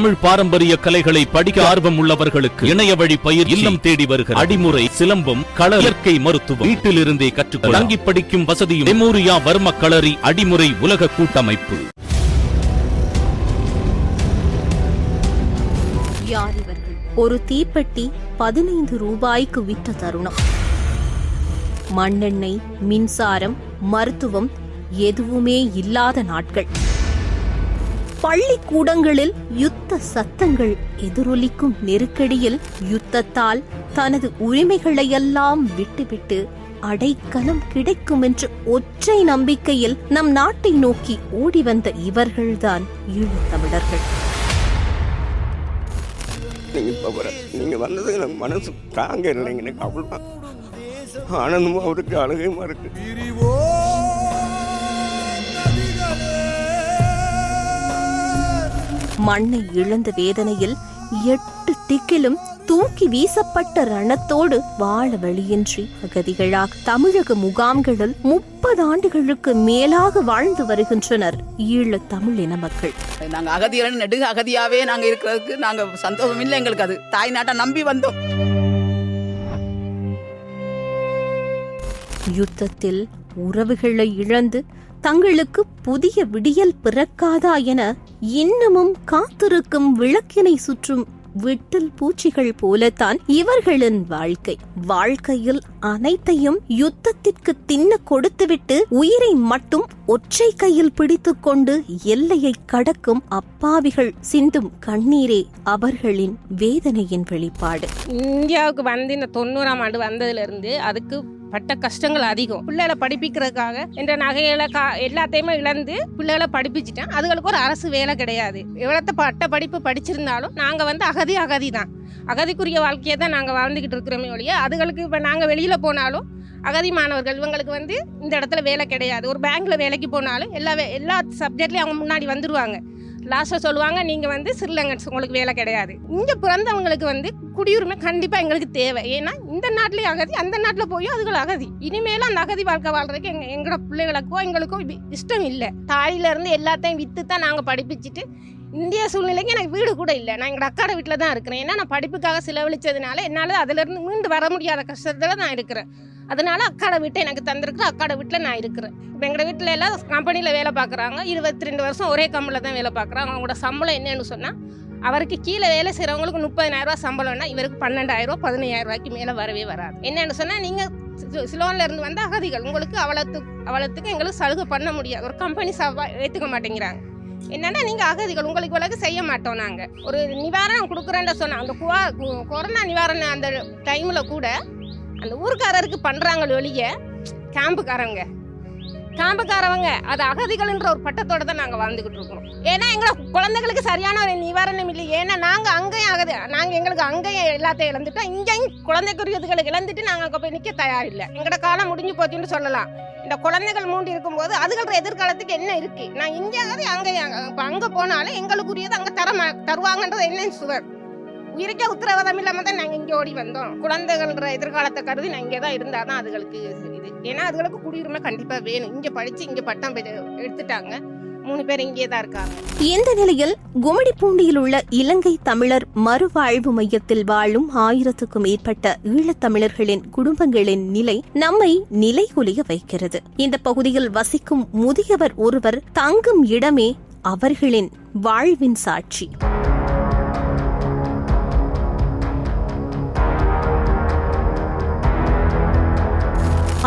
தமிழ் பாரம்பரிய கலைகளை படிக்க ஆர்வம் உள்ளவர்களுக்கு இணைய வழி பயிர் இல்லம் தேடி வருகிற அடிமுறை சிலம்பம் கள இயற்கை மருத்துவம் வீட்டிலிருந்தே கற்றுக்கொள்ள தங்கி படிக்கும் வசதியும் மெமோரியா வர்ம களரி அடிமுறை உலக கூட்டமைப்பு. ஒரு தீப்பெட்டி பதினைந்து ரூபாய்க்கு விற்ற தருணம். மண்ணெண்ணெய் மின்சாரம் மருத்துவம் எதுவுமே இல்லாத நாட்கள். பள்ளிக்கூடங்களில் யுத்த சத்தங்கள் எதிரொலிக்கும் நெருக்கடியில் யுத்தத்தால் தனது உரிமைகளையெல்லாம் விட்டுவிட்டு அடைக்கலம் கிடைக்கும் என்ற ஒற்றை நம்பிக்கையில் நம் நாட்டை நோக்கி ஓடி வந்த இவர்கள்தான் ஈழத்தமிழர்கள் இப்போ வர நீங்கள் வந்தது எனக்கு மனசு தாங்க இல்லைங்க. எனக்கு அவ்வளோ ஆனந்தமும் அவருக்கு அழுகையுமா இருக்கு. மண்ணை இழந்த வேதனையில் எட்டு திக்கிலும் தூக்கி வீசப்பட்ட ரணத்தோடு வாழ வழியின்றி அகதிகளாக தமிழக முகாம்களில் முப்பது ஆண்டுகளுக்கு மேலாக வாழ்ந்து வருகின்றனர் ஈழத் தமிழ் இன மக்கள். நாங்க அகதிகள் நெடுக அகதியாவே நாங்க இருக்கிறதுக்கு நாங்க சந்தோஷம் இல்லை எங்களுக்கு அது. தாய் நாட்டை நம்பி வந்தோம். யுத்தத்தில் உறவுகளை இழந்து தங்களுக்கு புதிய விடியல் பிறக்காதா என இன்னமும் காத்திருக்கும் விளக்கினை சுற்றும் விட்டில் பூச்சிகள் போலத்தான் இவர்களின் வாழ்க்கை. வாழ்க்கையில் அனைத்தையும் யுத்தத்திற்கு தின்ன கொடுத்துவிட்டு உயிரை மட்டும் ஒற்றை கையில் பிடித்துக்கொண்டு எல்லையை கடக்கும் அப்பாவிகள் சிந்தும் கண்ணீரே அவர்களின் வேதனையின் வெளிப்பாடு. இந்தியாவுக்கு வந்து இந்த தொண்ணூறாம் ஆண்டு வந்ததுலேருந்து அதுக்கு பட்ட கஷ்டங்கள் அதிகம். பிள்ளைகளை படிப்பிக்கிறதுக்காக என்ற நகைகளை கா எல்லாத்தையுமே இழந்து பிள்ளைகளை படிப்பிச்சிட்டேன். அதுகளுக்கு ஒரு அரசு வேலை கிடையாது. எவ்வளோத்த பட்ட படிப்பு படிச்சிருந்தாலும் நாங்கள் வந்து அகதி அகதி தான் அகதிக்குரிய வாழ்க்கையை தான் நாங்கள் வாழ்ந்துக்கிட்டு இருக்கிறோமே ஒழிய அதுகளுக்கு இப்போ நாங்கள் வெளியில் போனாலும் அகதி மாணவர்கள் இவங்களுக்கு வந்து இந்த இடத்துல வேலை கிடையாது. ஒரு பேங்க்ல வேலைக்கு போனாலும் எல்லா எல்லா சப்ஜெக்ட்லேயும் அவங்க முன்னாடி வந்துடுவாங்க லாஸ்ட்டாக சொல்லுவாங்க நீங்கள் வந்து ஸ்ரீலங்கன்ஸ் உங்களுக்கு வேலை கிடையாது. இங்கே பிறந்தவங்களுக்கு வந்து குடியுரிமை கண்டிப்பாக எங்களுக்கு தேவை. ஏன்னா இந்த நாட்டிலே அகதி அந்த நாட்டில் போய் அதுகள் அகதி. இனிமேலும் அந்த அகதி வாழ்க்கை வாழ்றதுக்கு எங்க எங்களோட பிள்ளைகளுக்கோ எங்களுக்கோ இஷ்டம் இல்லை. தாயிலிருந்து எல்லாத்தையும் விற்று தான் நாங்கள் படிப்பிச்சுட்டு இந்திய சூழ்நிலைக்கு எனக்கு வீடு கூட இல்லை. நான் எங்கள் அக்காட வீட்டில் தான் இருக்கிறேன். ஏன்னா நான் படிப்புக்காக செலவழிச்சதுனால என்னால் அதிலிருந்து மீண்டு வர முடியாத கஷ்டத்தில் நான் இருக்கிறேன். அதனால அக்காட வீட்டை எனக்கு தந்திருக்கு அக்காட வீட்டில் நான் இருக்கிறேன். இப்போ எங்கள் வீட்டில் எல்லாம் கம்பெனியில் வேலை பார்க்குறாங்க இருபத்தி ரெண்டு வருஷம் ஒரே கம்பெனியில் தான் வேலை பார்க்குறாங்க அவங்களோட சம்பளம் என்னன்னு சொன்னால் அவருக்கு கீழே வேலை செய்கிறவங்களுக்கு முப்பதினாயிரரூவா சம்பளம்னா இவருக்கு பன்னெண்டாயிரம் பதினையாயிரரூவாய்க்கு ரூபாய்க்கு மேலே வரவே வராது. என்னென்னு சொன்னால் நீங்கள் சிலோனில் இருந்து வந்த அகதிகள் உங்களுக்கு அவ்வளோத்துக்கு அவ்வளோத்துக்கு எங்களுக்கு சலுகை பண்ண முடியாது. ஒரு கம்பெனி சவா ஏற்றுக்க மாட்டேங்கிறாங்க. என்னன்னா நீங்கள் அகதிகள் உங்களுக்கு விலகு செய்ய மாட்டோம் நாங்கள் ஒரு நிவாரணம் கொடுக்குறேன்னு சொன்னால் அந்த குவா- கொரோனா நிவாரணம் அந்த டைமில் கூட அந்த ஊர்க்காரருக்கு பண்ணுறாங்க ஒழிய கேம்புக்காரங்க கேம்புக்காரவங்க அது அகதிகள்ன்ற ஒரு பட்டத்தோட தான் நாங்கள் வாழ்ந்துக்கிட்டு இருக்கோம். ஏன்னா எங்களை குழந்தைகளுக்கு சரியான ஒரு நிவாரணம் இல்லை. ஏன்னா நாங்கள் அங்கேயும் அகதி நாங்கள் எங்களுக்கு அங்கேயும் எல்லாத்தையும் இழந்துட்டோம். இங்கேயும் குழந்தைக்குரியதுகளுக்கு இழந்துட்டு நாங்கள் அங்கே போய் நிற்க தயாரில்லை எங்களோட காலம் முடிஞ்சு போச்சுன்னு சொல்லலாம். இந்த குழந்தைகள் மூண்டி இருக்கும்போது அதுகளோட எதிர்காலத்துக்கு என்ன இருக்குது நான் இங்கே ஆகுது அங்கே இப்போ அங்கே போனாலும் எங்களுக்குரியது அங்கே தர மா- தருவாங்கன்றது என்னன்னு சுவர்? உயிருக்கே உத்தரவாதம் இல்லாம தான் நாங்க இங்க ஓடி வந்தோம். குழந்தைகள்ன்ற எதிர்காலத்தை கருதி நான் இங்கே தான் இருந்தாதான் அதுகளுக்கு இது. ஏன்னா அதுகளுக்கு குடியுரிமை கண்டிப்பா வேணும். இங்க படிச்சு இங்க பட்டம் எடுத்துட்டாங்க. மூணு பேர் இங்கே தான் இருக்காங்க. இந்த நிலையில் கும்மிடிப்பூண்டியில் உள்ள இலங்கை தமிழர் மறுவாழ்வு மையத்தில் வாழும் ஆயிரத்துக்கும் மேற்பட்ட ஈழத்தமிழர்களின் குடும்பங்களின் நிலை நம்மை நிலைகுலிய வைக்கிறது. இந்த பகுதியில் வசிக்கும் முதியவர் ஒருவர் தங்கும் இடமே அவர்களின் வாழ்வின் சாட்சி.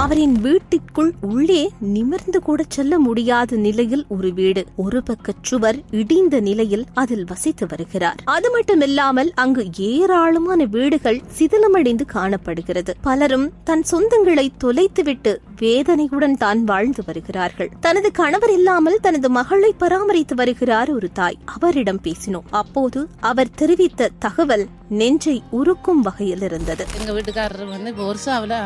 அவரின் வீட்டிற்குள் உள்ளே நிமிர்ந்து கூட செல்ல முடியாத நிலையில் ஒரு வீடு. ஒரு பக்க சுவர் இடிந்த நிலையில் அதில் வசித்து வருகிறார். அது மட்டுமில்லாமல் அங்கு ஏராளமான வீடுகள் சிதிலமடைந்து காணப்படுகிறது. பலரும் தன் சொந்தங்களை தொலைத்துவிட்டு வேதனையுடன் தான் வாழ்ந்து வருகிறார்கள். தனது கணவர் இல்லாமல் தனது மகளை பராமரித்து வருகிறார் ஒரு தாய். அவரிடம் பேசினோம். அப்போது அவர் தெரிவித்த தகவல் நெஞ்சை உருக்கும் வகையில் இருந்தது. எங்க வீட்டுக்காரர் வந்து இப்போ ஒர்சாவில்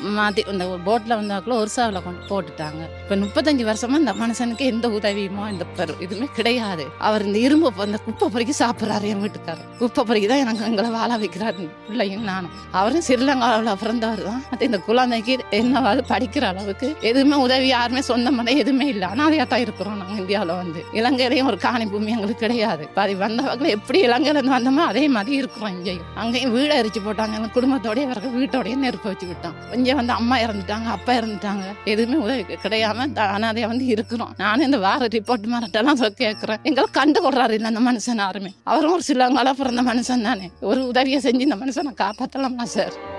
மாற்றி இந்த போட்டில் வந்தாக்குள்ள ஒரு சாவில் கொண்டு போட்டுட்டாங்க. இப்போ முப்பத்தஞ்சு வருஷமா இந்த மனுஷனுக்கு எந்த உதவியுமோ இந்த பெரு இதுவுமே கிடையாது. அவர் இந்த இரும்பு அந்த குப்பை பொறுக்கி சாப்பிட்றாரு என் வீட்டுக்காரர். குப்பை பொறுக்கி தான் எனக்கு எங்களை வாழ வைக்கிறாரு. பிள்ளையும் நானும். அவரும் ஸ்ரீலங்காவில் பிறந்தவர் தான். மற்ற இந்த குழந்தைக்கு என்னவாது படிக்கிற அளவுக்கு எதுவுமே உதவி யாருமே சொந்த மாதிரி எதுவுமே இல்லை. அனாதையாக தான் இருக்கிறோம் நாங்கள் இந்தியாவில் வந்து. இலங்கையிலையும் ஒரு காணி பூமி எங்களுக்கு கிடையாது. பாதி வந்தவர்கள் எப்படி இலங்கையிலேருந்து வந்தோமோ அதே மாதிரி இருக்கிறோம் இங்கேயும். அங்கேயும் வீடை எரிச்சு போட்டாங்க. எங்கள் குடும்பத்தோடய இவர்கள் வீட்டோடய நெருப்பு வச்சு விட்டோம் இங்கே வந்து அம்மா இறந்துட்டாங்க அப்பா இறந்துட்டாங்க. எதுவுமே உதவி கிடையாம த- அனாதையா வந்து இருக்கிறோம். நானும் இந்த வார ரிப்போர்ட் மாரட்டெல்லாம் சொ- கேட்கிறேன். எங்களை கண்டு கொடுறாரு இல்லை அந்த மனுஷன் யாருமே. அவரும் ஒரு சிலங்கால பிறந்த மனுஷன் தானே. ஒரு உதவியை செஞ்சு இந்த மனுஷனை காப்பாற்றலாமா சார்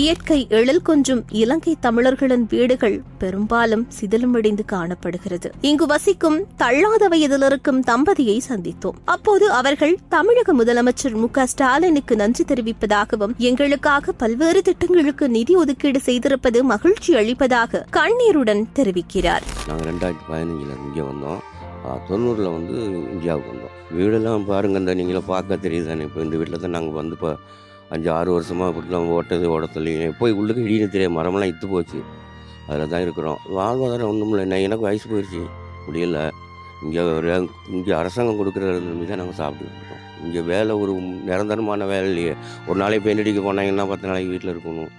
இயற்கை எழில் கொஞ்சும் இலங்கை தமிழர்களின் வீடுகள் பெரும்பாலும் சிதிலமடைந்து காணப்படுகிறது. இங்கு வசிக்கும் தள்ளாத வயதில் இருக்கும் தம்பதியை சந்தித்தோம். அப்போது அவர்கள் தமிழக முதலமைச்சர் மு ஸ்டாலினுக்கு நன்றி தெரிவிப்பதாகவும் எங்களுக்காக பல்வேறு திட்டங்களுக்கு நிதி ஒதுக்கீடு செய்திருப்பது மகிழ்ச்சி அளிப்பதாக கண்ணீருடன் தெரிவிக்கிறார். நாங்கள் ரெண்டாயிரத்தி பதினஞ்சில் இங்கே வந்தோம். தொண்ணூறில் வந்து இந்தியாவுக்கு வந்தோம். வீடெல்லாம் பாருங்க இந்த நீங்களும் பார்க்க தெரியுது தானே. இப்போ இந்த வீட்டில் தான் நாங்கள் வந்து இப்போ அஞ்சு ஆறு வருஷமாக இப்படிலாம் ஓட்டது ஓடத்துலையும் போய் உள்ளுக்கு இடின்னு தெரியாது மரமெல்லாம் இத்து போச்சு. அதில் தான் இருக்கிறோம். வாழ்வாதாரம் ஒன்றும் இல்லை எனக்கு வயசு போயிடுச்சு முடியல. இங்கே ஒரு இங்கே அரசாங்கம் கொடுக்குற மீது தான் நாங்கள் சாப்பிட்டுட்டு இங்கே வேலை ஒரு நிரந்தரமான வேலை இல்லையே. ஒரு நாளைக்கு பெயிண்ட் அடிக்க போனாங்கன்னா பத்து நாளைக்கு வீட்டில் இருக்கணும்.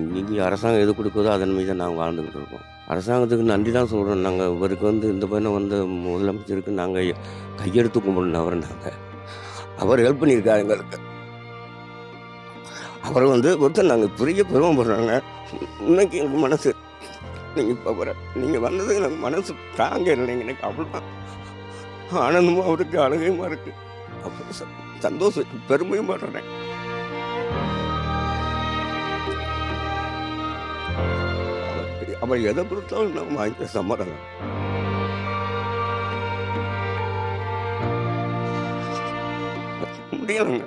இங்கே அரசாங்கம் எது கொடுக்குதோ அதன் மீது நாங்கள் வாழ்ந்துக்கிட்டு இருக்கோம். அரசாங்கத்துக்கு நன்றி தான் சொல்கிறோம் நாங்கள் இவருக்கு வந்து இந்த பையனை வந்து முதலமைச்சருக்கு நாங்கள் கையெடுத்து கும்பிடணும் அவர் நாங்கள் அவர் ஹெல்ப் பண்ணியிருக்காரு எங்களுக்கு. அவர் வந்து ஒருத்தர் நாங்கள் பெரிய பெருமைப்படுறாங்க இன்னைக்கு எனக்கு மனசு நீங்கள் இப்போ வர நீங்கள் வந்தது எனக்கு மனசு தாங்க இல்லைங்க. எனக்கு அவ்வளோதான் ஆனந்தமும் அவருக்கு அழகையுமா இருக்குது அப்புறம் ச- சந்தோஷம் பெருமையும் படுறேன் அவர் எதை பொறுத்தாலும் நம்ம வாங்கி சம்மதம். முடியலைங்க.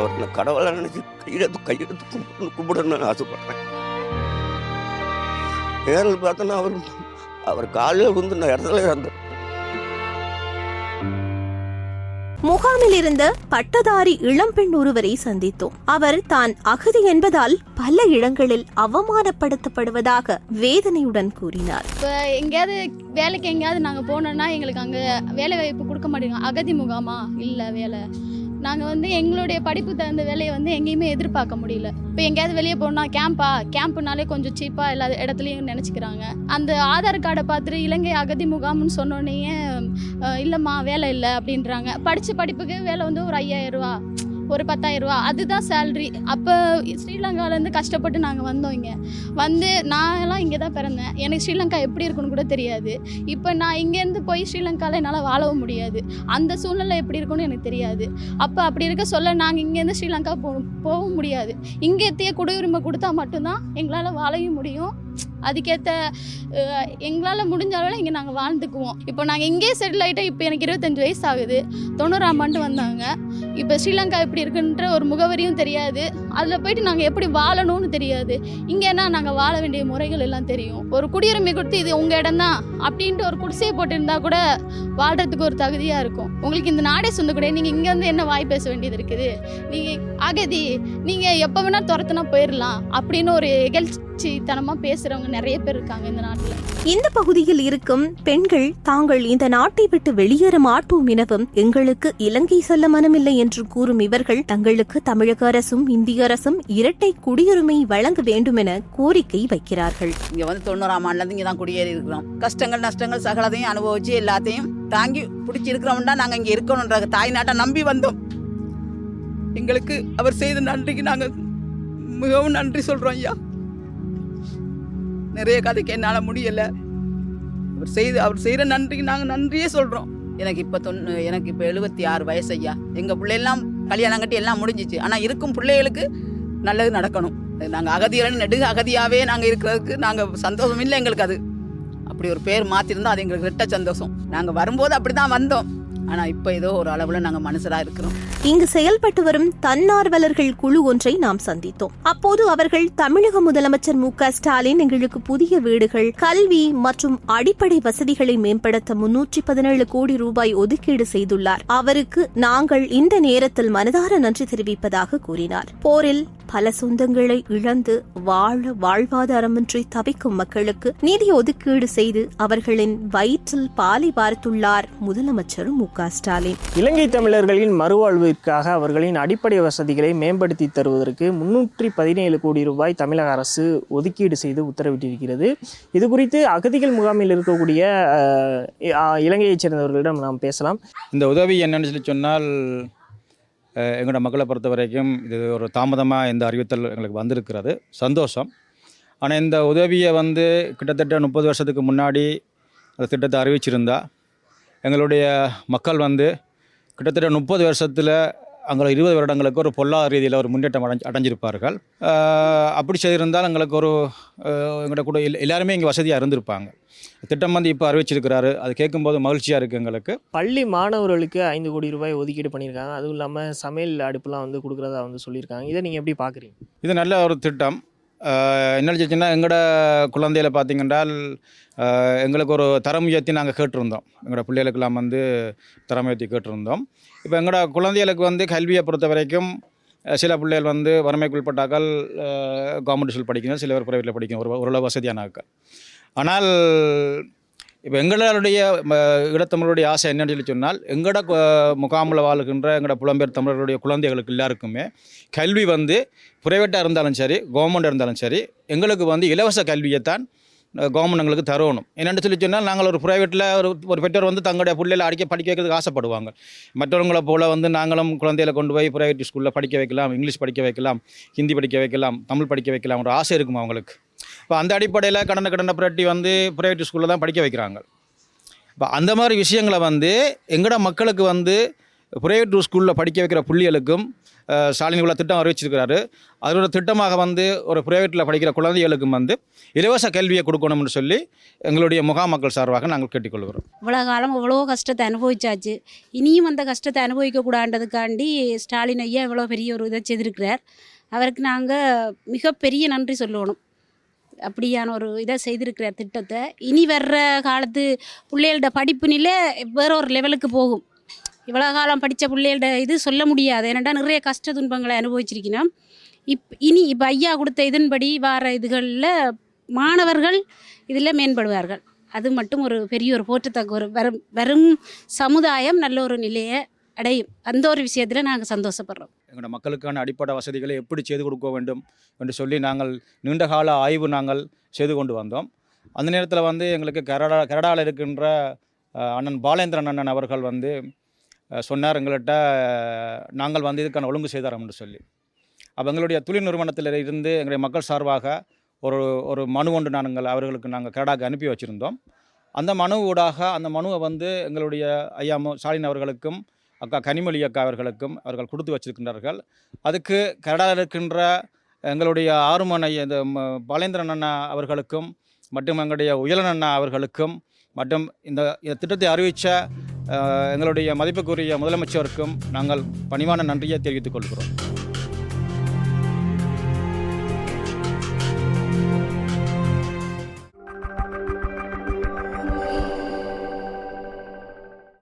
அவர் நான் கடவுளை நினைச்சு கையெழுத்து கையெழுத்து கும்பிடணும் கும்பிடணும்னு ஆசைப்படுறேன். நேரில் பார்த்தோன்னா அவர் அவர் காலையில் வந்து நான் இடத்துல இறந்து முகாமில் இருந்த பட்டதாரி இளம்பெண் ஒருவரை சந்தித்தோம். அவர் தான் அகதி என்பதால் பல இடங்களில் அவமானப்படுத்தப்படுவதாக வேதனையுடன் கூறினார். இப்போ எங்கேயாவது வேலைக்கு எங்கேயாவது நாங்கள் போனோம்னா எங்களுக்கு அங்கே வேலை வாய்ப்பு கொடுக்க மாட்டேங்க. அகதி முகாமா? இல்லை வேலை. நாங்கள் வந்து எங்களுடைய படிப்பு தகுந்த வேலையை வந்து எங்கேயுமே எதிர்பார்க்க முடியல. இப்போ எங்கேயாவது வெளியே போனால் கேம்பா கேம்ப்புனாலே கொஞ்சம் சீப்பாக எல்லா இடத்துலையும் நினச்சிக்கிறாங்க. அந்த ஆதார் கார்டை பார்த்துட்டு இலங்கை அகதி முகாம்னு சொன்னோடனே இல்லைம்மா வேலை இல்லை அப்படின்றாங்க. படித்த படிப்புக்கு வேலை வந்து ஒரு ஐயாயிரம் ரூபா. ஒரு பத்தாயிரம் ரூபா அதுதான் சேல்ரி அப்போ ஸ்ரீலங்காலேருந்து கஷ்டப்பட்டு நாங்கள் வந்தோம் இங்கே. வந்து நான் எல்லாம் இங்கே தான் பிறந்தேன். எனக்கு ஸ்ரீலங்கா எப்படி இருக்குன்னு கூட தெரியாது. இப்போ நான் இங்கேருந்து போய் ஸ்ரீலங்காவில் என்னால் வாழவும் முடியாது. அந்த சூழ்நிலை எப்படி இருக்கும்னு எனக்கு தெரியாது. அப்போ அப்படி இருக்க சொல்ல நாங்கள் இங்கேருந்து ஸ்ரீலங்கா போ போகவும் முடியாது. இங்கே இங்கேத்தையே குடியுரிமை கொடுத்தா மட்டும்தான் எங்களால் வாழவும் முடியும். அதுக்கேற்ற எங்களால் முடிஞ்ச அளவில் இங்கே நாங்கள் வாழ்ந்துக்குவோம். இப்போ நாங்கள் இங்கேயே செட்டில் ஆகிட்டோம் இப்போ எனக்கு இருபத்தஞ்சி வயசு ஆகுது. தொண்ணூறாம் ஆண்டு வந்தாங்க. இப்போ ஸ்ரீலங்கா எப்படி இருக்குன்ற ஒரு முகவரியும் தெரியாது. அதில் போயிட்டு நாங்கள் எப்படி வாழணும்னு தெரியாது. இங்கேனா நாங்கள் வாழ வேண்டிய முறைகள் எல்லாம் தெரியும். ஒரு குடியுரிமை கொடுத்து இது உங்கள் இடம் தான் அப்படின்ட்டு ஒரு குடிசையை போட்டிருந்தா கூட வாழ்கிறதுக்கு ஒரு தகுதியாக இருக்கும். உங்களுக்கு இந்த நாடே சொந்த கூட நீங்கள் இங்கே வந்து என்ன வாய் பேச வேண்டியது இருக்குது? நீங்கள் அகதி நீங்கள் எப்போ வேணால் துரத்துனா போயிடலாம் அப்படின்னு ஒரு இகழ்ச்சித்தனமாக பேசுகிறவங்க நிறைய பேர் இருக்காங்க இந்த நாட்டில். இந்த பகுதியில் இருக்கும் பெண்கள் தாங்கள் இந்த நாட்டை விட்டு வெளியேற மாட்டோம் எனவும் எங்களுக்கு இலங்கை செல்ல மனமில்லை என்று கூறும் இவர்கள் தங்களுக்கு தமிழக அரசும் இந்திய அரசும் இரட்டை குடியுரிமை வழங்க வேண்டும் என கோரிக்கை வைக்கிறார்கள். இங்க வந்து தொண்ணூறாம் ஆண்டுல இங்க தான் குடியேறி இருக்கிறோம். கஷ்டங்கள் நஷ்டங்கள் சகலத்தையும் அனுபவிச்சு எல்லாத்தையும் தாங்கி பிடிச்சி இருக்கிறோம்னா நாங்க இங்க இருக்கணும்ன்ற தாய் நாட்டை நம்பி வந்தோம். எங்களுக்கு அவர் செய்த நன்றிக்கு நாங்க மிகவும் நன்றி சொல்றோம் ஐயா. நிறைய கதைக்கு என்னால் முடியல. அவர் செய்து அவர் செய்கிற நன்றிக்கு நாங்கள் நன்றியே சொல்கிறோம் எனக்கு இப்போ தொண்ணு எனக்கு இப்போ எழுபத்தி ஆறு வயசு ஐயா. எங்கள் பிள்ளையெல்லாம் கல்யாணம் கட்டி எல்லாம் முடிஞ்சிச்சு. ஆனால் இருக்கும் பிள்ளைகளுக்கு நல்லது நடக்கணும். நாங்கள் அகதிகள் நெடுக அகதியாகவே நாங்கள் இருக்கிறதுக்கு நாங்கள் சந்தோஷம் இல்லை எங்களுக்கு அது. அப்படி ஒரு பேர் மாற்றிருந்தோம் அது எங்களுக்கு ரெட்ட சந்தோஷம். நாங்கள் வரும்போது அப்படி தான் வந்தோம். ஆனா இப்ப ஏதோ ஒரு அளவுல நாங்க மனுஷரா இருக்கிறோம். இங்கு செயல்பட்டு வரும் தன்னார்வலர்கள் குழு ஒன்றை நாம் சந்தித்தோம். அப்போது அவர்கள் தமிழக முதலமைச்சர் மு க ஸ்டாலின் எங்களுக்கு புதிய வீடுகள் கல்வி மற்றும் அடிப்படை வசதிகளை மேம்படுத்த முன்னூற்றி பதினேழு கோடி ரூபாய் ஒதுக்கீடு செய்துள்ளார். அவருக்கு நாங்கள் இந்த நேரத்தில் மனதார நன்றி தெரிவிப்பதாக கூறினார். போரில் பல சொந்தங்களை இழந்து வாழ வாழ்வாதாரமின்றி தவிக்கும் மக்களுக்கு நிதி ஒதுக்கீடு செய்து அவர்களின் வயிற்றில் பாலை பார்த்துள்ளார் முதலமைச்சர் மு க ஸ்டாலின். இலங்கை தமிழர்களின் மறுவாழ்விற்காக அவர்களின் அடிப்படை வசதிகளை மேம்படுத்தி தருவதற்கு முன்னூற்றி பதினேழு கோடி ரூபாய் தமிழக அரசு ஒதுக்கீடு செய்து உத்தரவிட்டிருக்கிறது. இது குறித்து அகதிகள் முகாமில் இருக்கக்கூடிய இலங்கையைச் சேர்ந்தவர்களிடம் நாம் பேசலாம். இந்த உதவி என்னன்னு சொல்லி சொன்னால் எங்களோட மக்களை பொறுத்த வரைக்கும் இது ஒரு தாமதமாக இந்த அறிவித்தல் எங்களுக்கு வந்திருக்கிறது. சந்தோஷம். ஆனால் இந்த உதவியை வந்து கிட்டத்தட்ட முப்பது வருஷத்துக்கு முன்னாடி அந்த திட்டத்தை அறிவிச்சிருந்தா எங்களுடைய மக்கள் வந்து கிட்டத்தட்ட முப்பது வருஷத்தில் அங்கே இருபது வருடங்களுக்கு ஒரு பொருளாதார ரீதியில் ஒரு முன்னேற்றம் அடைஞ்சு அடைஞ்சிருப்பார்கள். அப்படி செய்திருந்தால் எங்களுக்கு ஒரு எங்களோட கூட எல்- எல்லாருமே இங்கே வசதியாக இருந்திருப்பாங்க. திட்டம் வந்து இப்போ அறிவிச்சிருக்கிறாரு. அது கேட்கும்போது மகிழ்ச்சியாக இருக்குது எங்களுக்கு. பள்ளி மாணவர்களுக்கு ஐந்து கோடி ரூபாய் ஒதுக்கீடு பண்ணியிருக்காங்க. அதுவும் இல்லாமல் சமையல் அடுப்புலாம் வந்து கொடுக்குறதா வந்து சொல்லியிருக்காங்க. இதை நீங்கள் எப்படி பார்க்குறீங்க இது நல்ல ஒரு திட்டம். என்ன சொல்லிச்சுன்னா எங்களோட குழந்தையில பார்த்தீங்கன்றால் எங்களுக்கு ஒரு தரம் உயர்த்தி நாங்கள் கேட்டிருந்தோம். எங்களோட பிள்ளைகளுக்கெல்லாம் வந்து தரம் உயர்த்தி கேட்டிருந்தோம். இப்போ எங்களோட குழந்தைகளுக்கு வந்து கல்வியை பொறுத்த வரைக்கும் சில பிள்ளைகள் வந்து வறுமைக்குள்பட்டாக்கள் கவர்மெண்ட் ஸ்கூல் படிக்கணும் சில பேர் ப்ரைவேட்டில் படிக்கணும் ஒரு ஓரளவு வசதியானாக்கள் ஆனால் இப்போ எங்களுடைய இடத்தமிழருடைய ஆசை என்னன்னு சொல்லி சொன்னால் எங்களோட முகாமில் வாழ்கின்ற எங்களோட புலம்பெயர் தமிழர்களுடைய குழந்தைகளுக்கு எல்லாருக்குமே கல்வி வந்து ப்ரைவேட்டாக இருந்தாலும் சரி கவர்மெண்ட் இருந்தாலும் சரி எங்களுக்கு வந்து இலவச கல்வியைத்தான் கவர்மெண்ட் எங்களுக்கு தரணும். என்னென்னு சொல்லி சொன்னால் நாங்கள் ஒரு ப்ரைவேட்டில் ஒரு ஒரு பெற்றோர் வந்து தங்களுடைய பிள்ளைகளை அடிக்க படிக்க வைக்கிறதுக்கு ஆசைப்படுவாங்க. மற்றவங்களை போல் வந்து நாங்களும் குழந்தைகளை கொண்டு போய் ப்ரைவேட் ஸ்கூலில் படிக்க வைக்கலாம் இங்கிலீஷ் படிக்க வைக்கலாம் ஹிந்தி படிக்க வைக்கலாம் தமிழ் படிக்க வைக்கலாம் ஒரு ஆசை இருக்கும் அவங்களுக்கு. இப்போ அந்த அடிப்படையில் கடனை கடனை புரட்டி வந்து ப்ரைவேட் ஸ்கூலில் தான் படிக்க வைக்கிறாங்க. இப்போ அந்த மாதிரி விஷயங்களை வந்து எங்கட மக்களுக்கு வந்து ப்ரைவேட் ஸ்கூலில் படிக்க வைக்கிற புள்ளிகளுக்கும் ஸ்டாலின் உள்ள திட்டம் அறிவிச்சிருக்கிறாரு. அதோட திட்டமாக வந்து ஒரு ப்ரைவேட்டில் படிக்கிற குழந்தைகளுக்கும் வந்து இலவச கல்வியை கொடுக்கணும்னு சொல்லி எங்களுடைய முகாம் மக்கள் சார்பாக நாங்கள் கேட்டுக்கொள்கிறோம். இவ்வளோ காலம் இவ்வளோ கஷ்டத்தை அனுபவிச்சாச்சு. இனியும் அந்த கஷ்டத்தை அனுபவிக்கக்கூடாண்டதுக்காண்டி ஸ்டாலின் ஐயா இவ்வளோ பெரிய ஒரு இதை செய்திருக்கிறார். அவருக்கு நாங்கள் மிகப்பெரிய நன்றி சொல்லணும். அப்படியான ஒரு இதை செய்திருக்கிறார் திட்டத்தை இனி வர்ற காலத்து பிள்ளைகளோட படிப்பு நிலை வேற ஒரு லெவலுக்கு போகும். இவ்வளோ காலம் படித்த பிள்ளைகளோட இது சொல்ல முடியாது. ஏன்னாண்டா நிறைய கஷ்ட துன்பங்களை அனுபவிச்சிருக்கணும் இப் இனி இப்போ ஐயா கொடுத்த இதன்படி வார இதுகளில் மாணவர்கள் இதில் மேம்படுவார்கள். அது மட்டும் ஒரு பெரிய ஒரு போற்றத்தக்க ஒரு வரும் வரும் சமுதாயம் நல்ல ஒரு நிலையை அடையும். அந்த ஒரு விஷயத்தில் நாங்கள் சந்தோஷப்படுறோம். எங்களோட மக்களுக்கான அடிப்படை வசதிகளை எப்படி செய்து கொடுக்க வேண்டும் என்று சொல்லி நாங்கள் நீண்டகால ஆய்வு நாங்கள் செய்து கொண்டு வந்தோம். அந்த நேரத்தில் வந்து எங்களுக்கு கரடா கரடாவில் இருக்கின்ற அண்ணன் பாலேந்திரன் அண்ணன் அவர்கள் வந்து சொன்னார் எங்கள்கிட்ட நாங்கள் வந்து இதுக்கான ஒழுங்கு செய்தாரோம் என்று சொல்லி. அப்போ எங்களுடைய தொழில் நிறுவனத்தில் இருந்து எங்களுடைய மக்கள் சார்பாக ஒரு ஒரு மனு ஒன்று நாங்கள் அவர்களுக்கு நாங்கள் கரடாக்கு அனுப்பி வச்சுருந்தோம். அந்த மனு ஊடாக அந்த மனுவை வந்து எங்களுடைய ஐயா ஸ்டாலின் அவர்களுக்கும் அக்கா கனிமொழி அக்கா அவர்களுக்கும் அவர்கள் கொடுத்து வச்சிருக்கின்றார்கள். அதுக்கு கனடாவில் இருக்கின்ற எங்களுடைய ஆறுமனை இந்த பாலேந்திரன் அண்ணா அவர்களுக்கும் மற்றும் எங்களுடைய உயலன் அண்ணா அவர்களுக்கும் மற்றும் இந்த இந்த திட்டத்தை அறிவித்த எங்களுடைய மதிப்புக்குரிய முதலமைச்சருக்கும் நாங்கள் பணிவான நன்றியை தெரிவித்துக் கொள்கிறோம்.